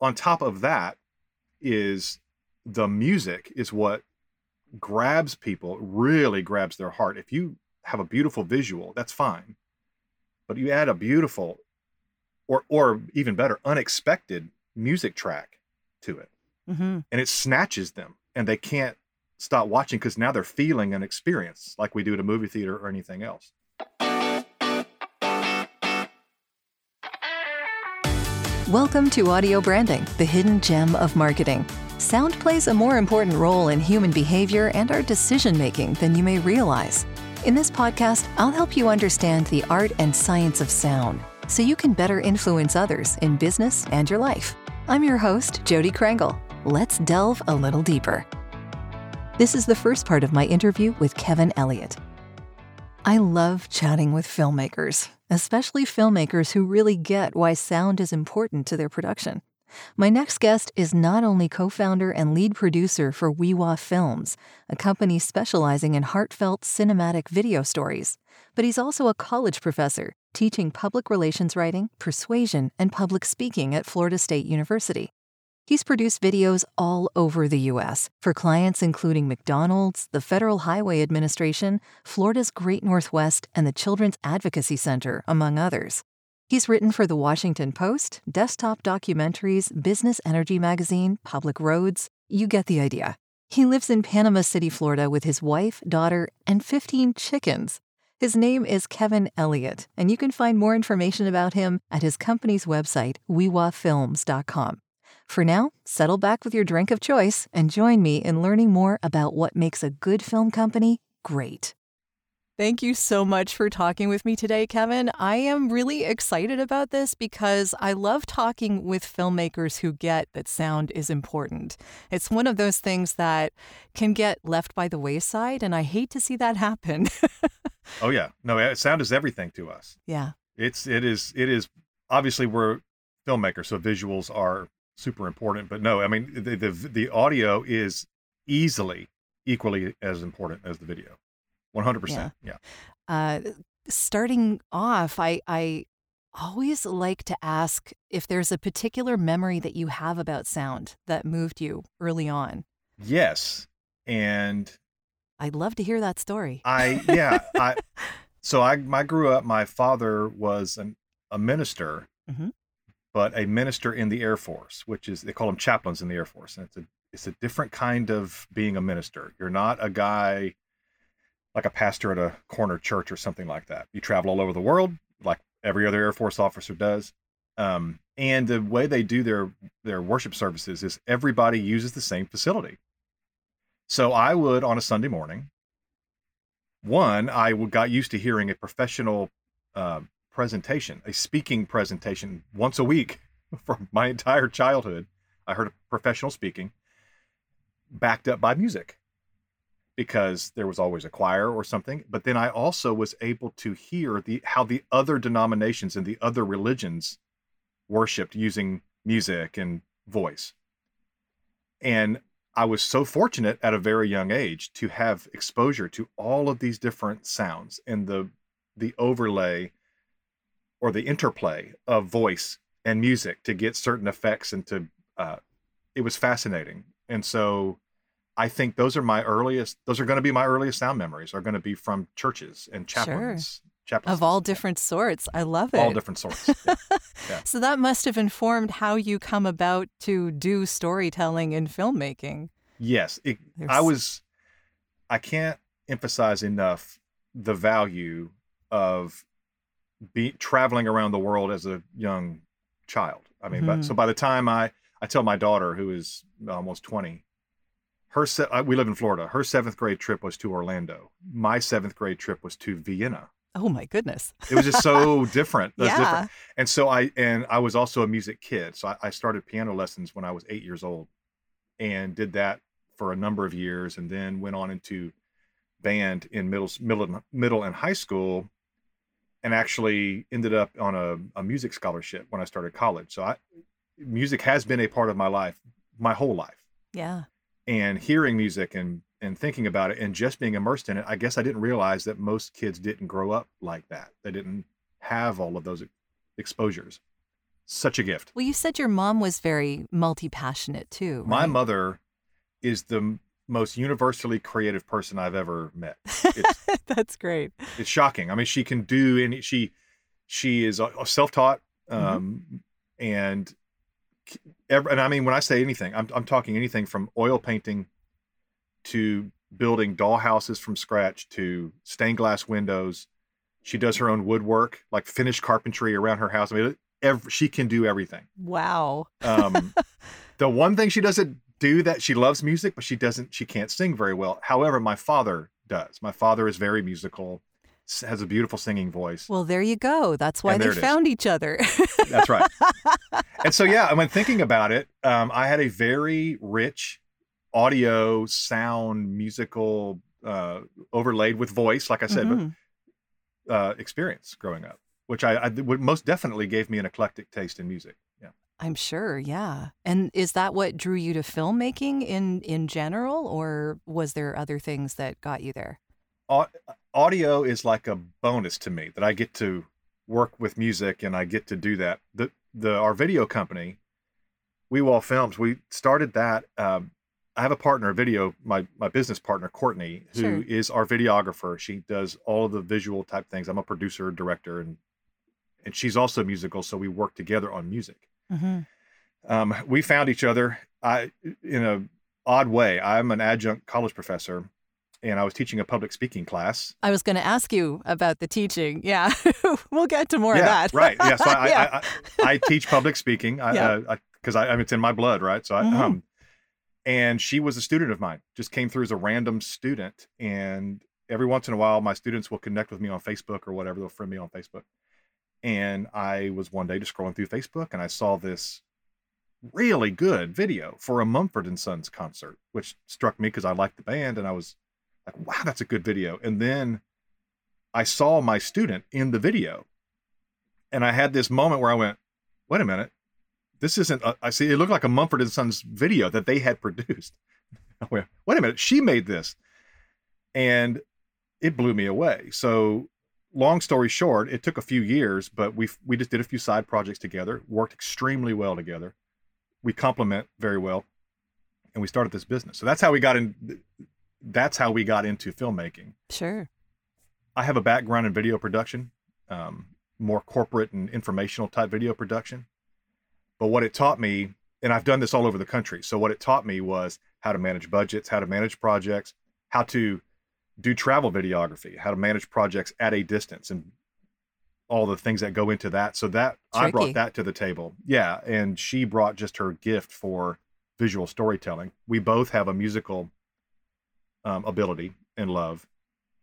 on top of that is the music is what grabs people, really grabs their heart. If you have a beautiful visual, that's fine. But you add a beautiful or or even better, unexpected music track to it. hmm And it snatches them and they can't stop watching because now they're feeling an experience like we do at a movie theater or anything else. Welcome to Audio Branding, the hidden gem of marketing. Sound plays a more important role in human behavior and our decision making than you may realize. In this podcast, I'll help you understand the art and science of sound so you can better influence others in business and your life. I'm your host, Jody Krangle. Let's delve a little deeper. This is the first part of my interview with Kevin Elliott. I love chatting with filmmakers, especially filmmakers who really get why sound is important to their production. My next guest is not only co founder and lead producer for Weewa Films, a company specializing in heartfelt cinematic video stories, but he's also a college professor teaching public relations writing, persuasion, and public speaking at Florida State University. He's produced videos all over the U.S. for clients including McDonald's, the Federal Highway Administration, Florida's Great Northwest, and the Children's Advocacy Center, among others. He's written for The Washington Post, Desktop Documentaries, Business Energy Magazine, Public Roads. You get the idea. He lives in Panama City, Florida with his wife, daughter, and 15 chickens. His name is Kevin Elliott, and you can find more information about him at his company's website, weewafilms.com. For now, settle back with your drink of choice and join me in learning more about what makes a good film company great. Thank you so much for talking with me today, Kevin. I am really excited about this because I love talking with filmmakers who get that sound is important. It's one of those things that can get left by the wayside, and I hate to see that happen. Oh yeah. No, sound is everything to us. yeah. It's it is it is obviously we're filmmakers, so visuals are super important. But no, I mean the the, the audio is easily equally as important as the video. One hundred percent. Yeah. uh, starting off, I, I always like to ask if there's a particular memory that you have about sound that moved you early on. Yes. And I'd love to hear that story. I yeah I so I I grew up. My father was an, a minister, Mhm. But a minister in the Air Force, which is they call them chaplains in the Air Force, and it's a it's a different kind of being a minister. You're not a guy like a pastor at a corner church or something like that. You travel all over the world, like every other Air Force officer does. Um, and the way they do their their worship services is everybody uses the same facility. So I would on a Sunday morning. One, I got used to hearing a professional uh, presentation, a speaking presentation once a week for my entire childhood. I heard professional speaking backed up by music because there was always a choir or something. But then I also was able to hear the how the other denominations and the other religions worshipped using music and voice. And I was so fortunate at a very young age to have exposure to all of these different sounds and the the overlay or the interplay of voice and music to get certain effects and to uh, it was fascinating. And so I think those are my earliest those are going to be my earliest sound memories are going to be from churches and Sure. chaplains chaplains Of all different sorts. I love it. all different sorts. Yeah. yeah. So that must have informed how you come about to do storytelling in filmmaking. Yes, it, I was. I can't emphasize enough the value of be traveling around the world as a young child. I mean, Mhm. but so by the time I I tell my daughter who is almost twenty, her se- uh, we live in Florida. Her seventh grade trip was to Orlando. My seventh grade trip was to Vienna. Oh my goodness. It was just so different. That's yeah. different. And so I and I was also a music kid. So I, I started piano lessons when I was eight years old, and did that for a number of years, and then went on into band in middle middle middle and high school, and actually ended up on a, a music scholarship when I started college. So I music has been a part of my life my whole life, Yeah. and hearing music and and thinking about it and just being immersed in it. I guess I didn't realize that most kids didn't grow up like that. They didn't have all of those exposures. such a gift. Well, you said your mom was very multi passionate too. My mother is the most universally creative person I've ever met. It's, That's great. it's shocking. I mean, she can do any. She she is uh, self-taught, Mm-hmm. um, and ev- and I mean when I say anything, I'm I'm talking anything from oil painting to building dollhouses from scratch to stained glass windows. She does her own woodwork, like finished carpentry around her house. I mean, ev- she can do everything. Wow. Um, the one thing she doesn't do that she loves music, but she doesn't. She can't sing very well. However, my father does. My father is very musical, has a beautiful singing voice. Well, there you go. That's why they it is. found each other. That's right. and so, yeah, when thinking about it, um, I had a very rich audio, sound, musical, uh, overlaid with voice, like I said, Mhm. but, uh, experience growing up, which I, I most definitely gave me an eclectic taste in music. I'm sure, yeah. And is that what drew you to filmmaking in in general, or was there other things that got you there? Au- audio is like a bonus to me that I get to work with music and I get to do that. The the our video company, Weewa Films, we started that. Um, I have a partner, a video, my my business partner Courtney, who is Sure. our videographer. She does all of the visual type things. I'm a producer, director, and and she's also musical, so we work together on music. Hmm Um, we found each other I in a odd way. I'm an adjunct college professor, and I was teaching a public speaking class. I was going to ask you about the teaching. Yeah, we'll get to more yeah, of that. right. Yeah, so I, Yeah. I, I, I teach public speaking. I, Yeah. uh, I, because I, I mean, it's in my blood, right? So I, Mhm. um, and she was a student of mine. Just came through as a random student, and every once in a while, my students will connect with me on Facebook or whatever. They'll friend me on Facebook. And I was one day just scrolling through Facebook, and I saw this really good video for a Mumford and Sons concert, which struck me because I liked the band, and I was like, "Wow, that's a good video." And then I saw my student in the video, and I had this moment where I went, "Wait a minute, this isn't." A, I see it looked like a Mumford and Sons video that they had produced. "Wait a minute, she made this," and it blew me away. So, long story short, it took a few years, but we we just did a few side projects together, worked extremely well together. We complement very well, and we started this business. So that's how we got in. That's how we got into filmmaking. Sure. I have a background in video production, um, more corporate and informational type video production. But what it taught me, and I've done this all over the country. So what it taught me was how to manage budgets, how to manage projects, how to do travel videography, how to manage projects at a distance, and all the things that go into that. So that I brought that to the table. Yeah, and she brought just her gift for visual storytelling. We both have a musical um, ability and love,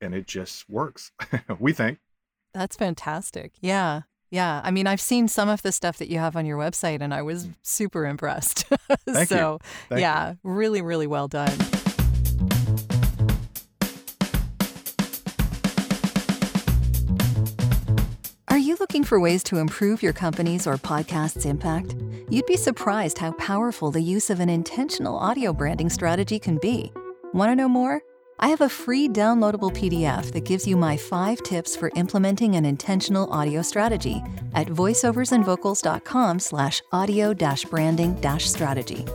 and it just works. we think. That's fantastic. Yeah. Yeah. I mean, I've seen some of the stuff that you have on your website and I was super impressed. You. so, you. yeah, really, really well done. Looking for ways to improve your company's or podcast's impact? You'd be surprised how powerful the use of an intentional audio branding strategy can be. Want to know more? I have a free downloadable PDF that gives you my five tips for implementing an intentional audio strategy at voiceoversandvocals.com slash audio branding strategy.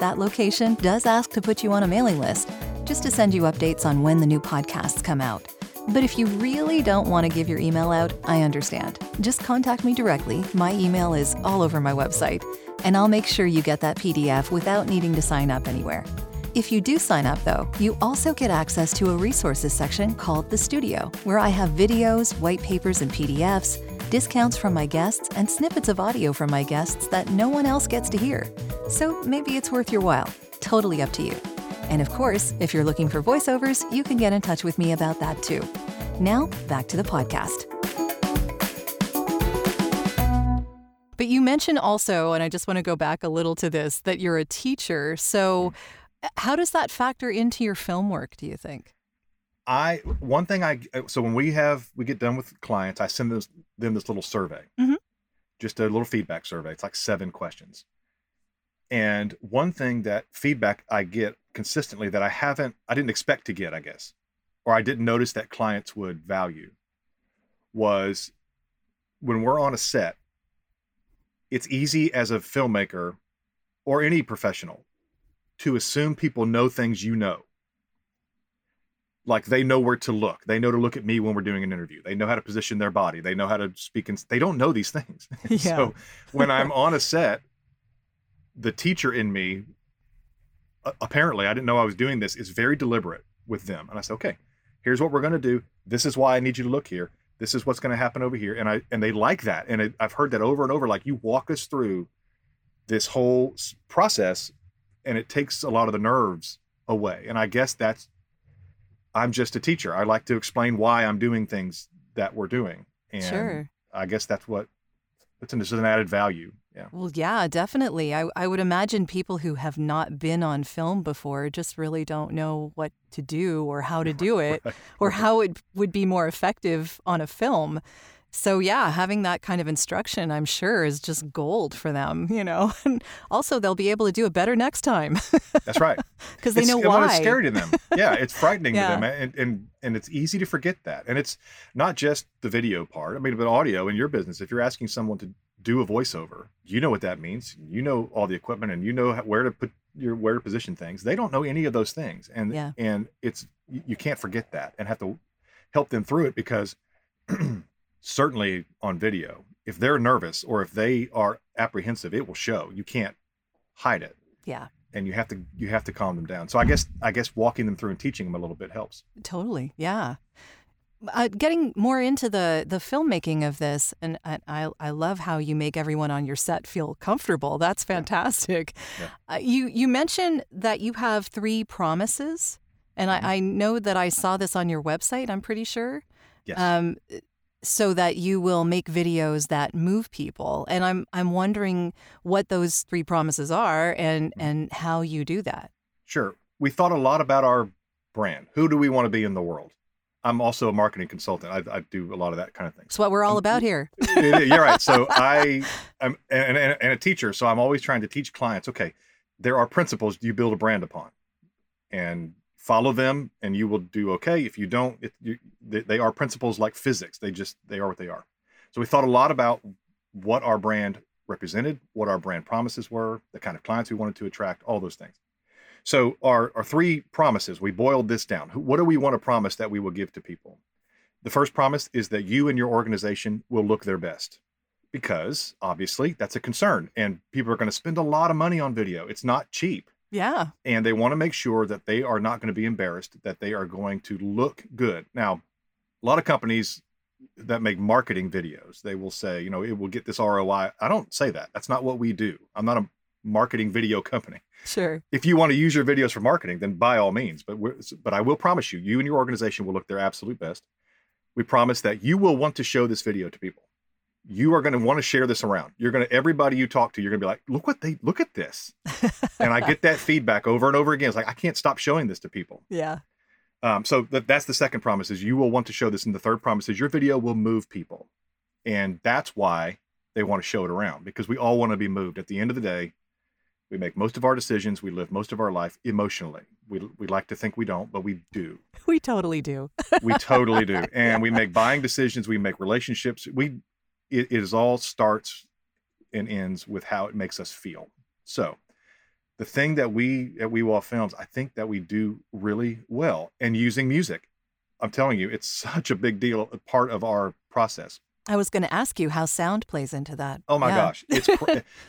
That location does ask to put you on a mailing list, just to send you updates on when the new podcasts come out. But if you really don't want to give your email out, I understand. Just contact me directly. My email is all over my website, and I'll make sure you get that PDF without needing to sign up anywhere. If you do sign up, though, you also get access to a resources section called The Studio, where I have videos, white papers, and PDFs, discounts from my guests, and snippets of audio from my guests that no one else gets to hear. So maybe it's worth your while. Totally up to you. And of course, if you're looking for voiceovers, you can get in touch with me about that too. Now, back to the podcast. But you mentioned also, and I just want to go back a little to this, that you're a teacher. So, how does that factor into your film work, do you think? I one thing I so when we have we get done with clients, I send this, them this little survey, Mhm. just a little feedback survey. It's like seven questions. And one thing that feedback I get consistently that I haven't, I didn't expect to get, I guess, or I didn't notice that clients would value, was when we're on a set. it's easy as a filmmaker or any professional to assume people know things you know. Like they know where to look. They know to look at me when we're doing an interview. They know how to position their body. They know how to speak. And they don't know these things. Yeah. so when I'm on a set, the teacher in me, apparently, I didn't know I was doing this, is very deliberate with them. And I said, okay, here's what we're going to do. This is why I need you to look here. This is what's going to happen over here. And I and they like that. And it, I've heard that over and over. Like you walk us through this whole process, and it takes a lot of the nerves away. And I guess that's I'm just a teacher. I like to explain why I'm doing things that we're doing. And sure. I guess that's what it's an, it's an added value. Yeah. Well, yeah, definitely. I, I would imagine people who have not been on film before just really don't know what to do or how to do it Right. or how it would be more effective on a film. So, yeah, having that kind of instruction, I'm sure, is just gold for them, you know? And also, they'll be able to do it better next time That's right. because they it's, know why. It's scary to them. Yeah, it's frightening Yeah. to them, and, and and it's easy to forget that. And it's not just the video part. I mean, but audio in your business. If you're asking someone to do a voiceover, you know what that means. You know all the equipment, and you know how- where to put your where to position things. They don't know any of those things, and Yeah. and it's you you can't forget that, and have to help them through it because certainly on video, if they're nervous or if they are apprehensive, it will show. You can't hide it Yeah, and you have to you have to calm them down. So I guess I guess walking them through and teaching them a little bit helps. totally. Yeah. Uh, getting more into the the filmmaking of this, and I, I love how you make everyone on your set feel comfortable. That's fantastic. Yeah. Uh, you you mentioned that you have three promises, and Mhm. I, I know that I saw this on your website. I'm pretty sure. Yes. Um, so that you will make videos that move people, and I'm I'm wondering what those three promises are, and Mhm. and how you do that. sure. We thought a lot about our brand. Who do we want to be in the world? I'm also a marketing consultant. I, I do a lot of that kind of thing. It's what we're all Um, about here. You're right. So I am and, and, and a teacher. So I'm always trying to teach clients. Okay, there are principles you build a brand upon, and follow them, and you will do okay. If you don't, it, you, they, they are principles like physics. They just they are what they are. So we thought a lot about what our brand represented, what our brand promises were, the kind of clients we wanted to attract, all those things. So our our three promises, we boiled this down. What do we want to promise that we will give to people? The first promise is that you and your organization will look their best because obviously that's a concern and people are going to spend a lot of money on video. It's not cheap Yeah. and they want to make sure that they are not going to be embarrassed, that they are going to look good. Now, a lot of companies that make marketing videos, they will say, you know, it will get this ROI. I don't say that. That's not what we do. I'm not a marketing video company. Sure. If you want to use your videos for marketing, then by all means. But we're, but I will promise you, you and your organization will look their absolute best. We promise that you will want to show this video to people. You are going to want to share this around. You're going to everybody you talk to, you're going to be like, look what they look at this. And I get that feedback over and over again. It's like I can't stop showing this to people. Yeah. Um, so that, that's the second promise is you will want to show this. And the third promise is your video will move people. And that's why they want to show it around because we all want to be moved. At the end of the day, we make most of our decisions. We live most of our life emotionally. We, we like to think we don't, but we do. We totally do. We totally do. And we make buying decisions. We make relationships. We, it, it is all starts and ends with how it makes us feel. So the thing that we at Weewa Films, I think that we do really well and using music. I'm telling you, it's such a big deal, a part of our process. I was going to ask you how sound plays into that. Oh my Yeah. gosh. It's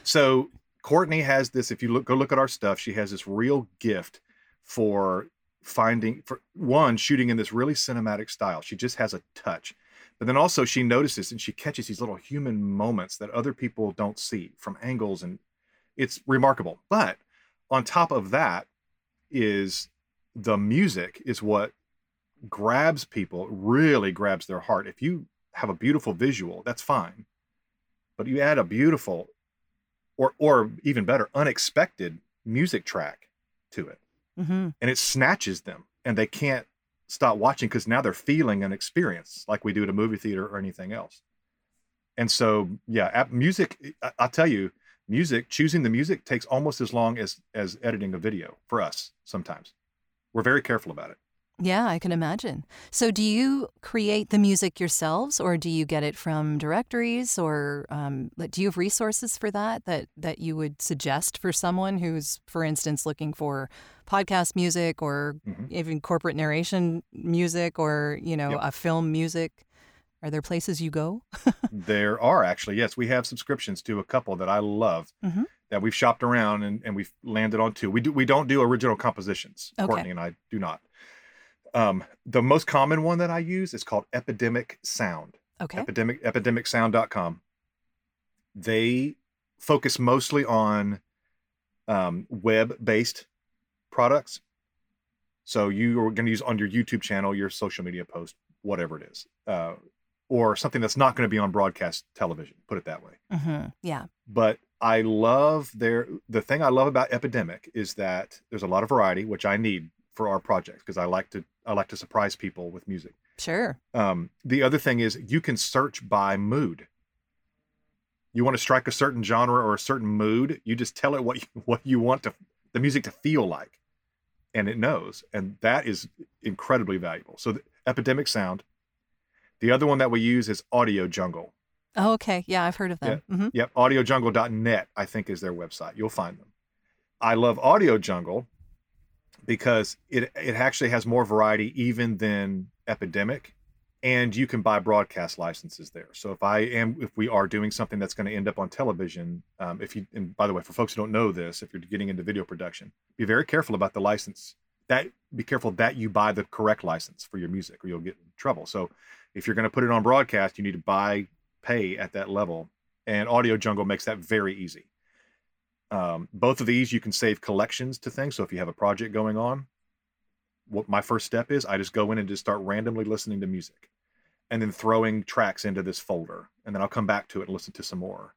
so Courtney has this, if you look go look at our stuff, she has this real gift for finding for one, shooting in this really cinematic style. She just has a touch. But then also she notices and she catches these little human moments that other people don't see from angles and it's remarkable. But on top of that is the music is what grabs people, really grabs their heart. If you have a beautiful visual, that's fine. But you add a beautiful or or even better, unexpected music track to it. hmm And it snatches them and they can't stop watching because now they're feeling an experience like we do at a movie theater or anything else. And so, yeah, music, I- I'll tell you, music, choosing the music takes almost as long as as editing a video for us sometimes. We're very careful about it. Yeah, I can imagine. So, do you create the music yourselves, or do you get it from directories, or um, do you have resources for that that that you would suggest for someone who's, for instance, looking for podcast music or Mhm. even corporate narration music, or you know, Yep. a film music? Are there places you go? There are actually, yes, we have subscriptions to a couple that I love Mhm. that we've shopped around and, and we've landed on two. We do we don't do original compositions. Okay. Courtney and I do not. Um, the most common one that I use is called Epidemic Sound. Okay. Epidemic epidemicsound.com. They focus mostly on um, web-based products. So you are going to use on your YouTube channel, your social media post, whatever it is, uh, or something that's not going to be on broadcast television. Put it that way. hmm Yeah. But I love their the thing I love about Epidemic is that there's a lot of variety, which I need for our projects because I like to I like to surprise people with music. Sure. Um, the other thing is you can search by mood. You want to strike a certain genre or a certain mood, you just tell it what you, what you want to the music to feel like, and it knows, and that is incredibly valuable. So, the Epidemic Sound. The other one that we use is Audio Jungle. Oh, okay. Yeah, I've heard of them. hmm Yep, audiojungle.net, I think, is their website. You'll find them. I love Audio Jungle because it it actually has more variety even than Epidemic, and you can buy broadcast licenses there. So if I am if we are doing something that's going to end up on television, um, if you and by the way, for folks who don't know this, if you're getting into video production, be very careful about the license. That be careful that you buy the correct license for your music, or you'll get in trouble. So if you're going to put it on broadcast, you need to buy pay at that level and audio jungle makes that very easy um, both of these you can save collections to things. So if you have a project going on what my first step is i just go in and just start randomly listening to music and then throwing tracks into this folder. And then i'll come back to it and listen to some more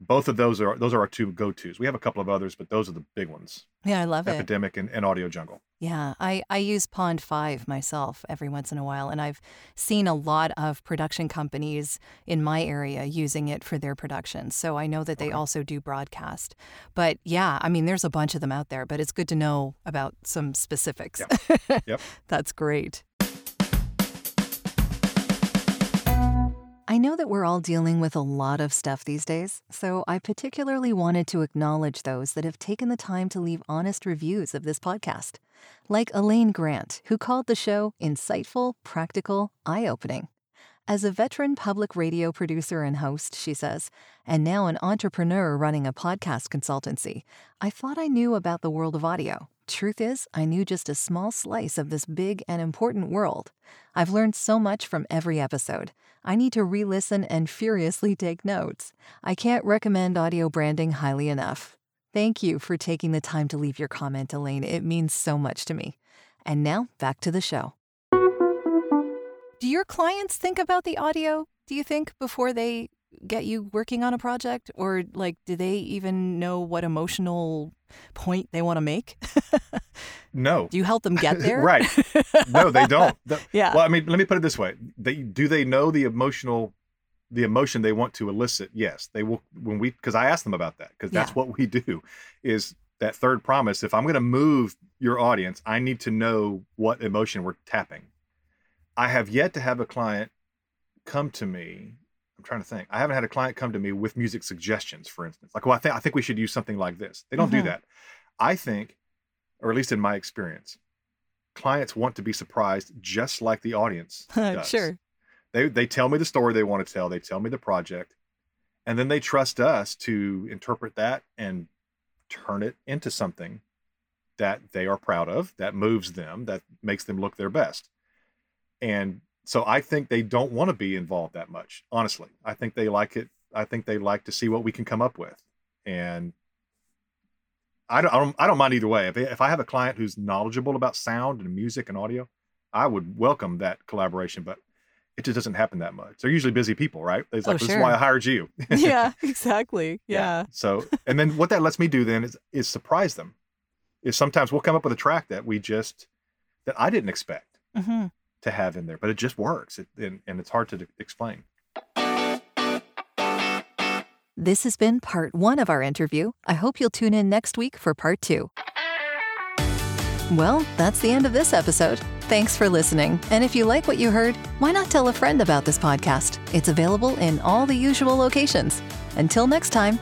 both of those are those are our two go-to's we have a couple of others but those are the big ones Yeah, I love it. epidemic and, audio jungle Yeah, I, I use Pond 5 myself every once in a while, and I've seen a lot of production companies in my area using it for their productions. So I know that they Okay. also do broadcast. But yeah, I mean, there's a bunch of them out there, but it's good to know about some specifics. Yep. That's great. I know that we're all dealing with a lot of stuff these days, so I particularly wanted to acknowledge those that have taken the time to leave honest reviews of this podcast. Like Elaine Grant, who called the show insightful, practical, eye opening. As a veteran public radio producer and host, she says, and now an entrepreneur running a podcast consultancy, I thought I knew about the world of audio. Truth is, I knew just a small slice of this big and important world. I've learned so much from every episode. I need to re listen and furiously take notes. I can't recommend audio branding highly enough. Thank you for taking the time to leave your comment, Elaine. It means so much to me. And now, back to the show. Do your clients think about the audio, do you think, before they get you working on a project? Or, like, do they even know what emotional point they want to make? no do you help them get there? right no they don't Yeah. well i mean let me put it this way they do they know the emotional the emotion they want to elicit yes they will when we because i ask them about that because that's Yeah. what we do is that third promise if i'm going to move your audience i need to know what emotion we're tapping i have yet to have a client come to me i'm trying to think i haven't had a client come to me with music suggestions for instance like well i think i think we should use something like this they don't do Mhm. that i think or at least in my experience clients want to be surprised just like the audience does. sure. They they tell me the story they want to tell, they tell me the project, and then they trust us to interpret that and turn it into something that they are proud of, that moves them, that makes them look their best. And so I think they don't want to be involved that much, honestly. I think they like it. I think they like to see what we can come up with. And I don't, I don't, I don't mind either way. If, if I have a client who's knowledgeable about sound and music and audio, I would welcome that collaboration, but it just doesn't happen that much. They're usually busy people, right? It's Oh, like, this sure. is why I hired you. yeah, exactly. Yeah. So, and then what that lets me do then is, is surprise them. Is sometimes we'll come up with a track that we just, that I didn't expect hmm to have in there, but it just works. It, and, and it's hard to d- explain. This has been part one of our interview. I hope you'll tune in next week for part two. Well, that's the end of this episode. Thanks for listening. And if you like what you heard, why not tell a friend about this podcast? It's available in all the usual locations. Until next time,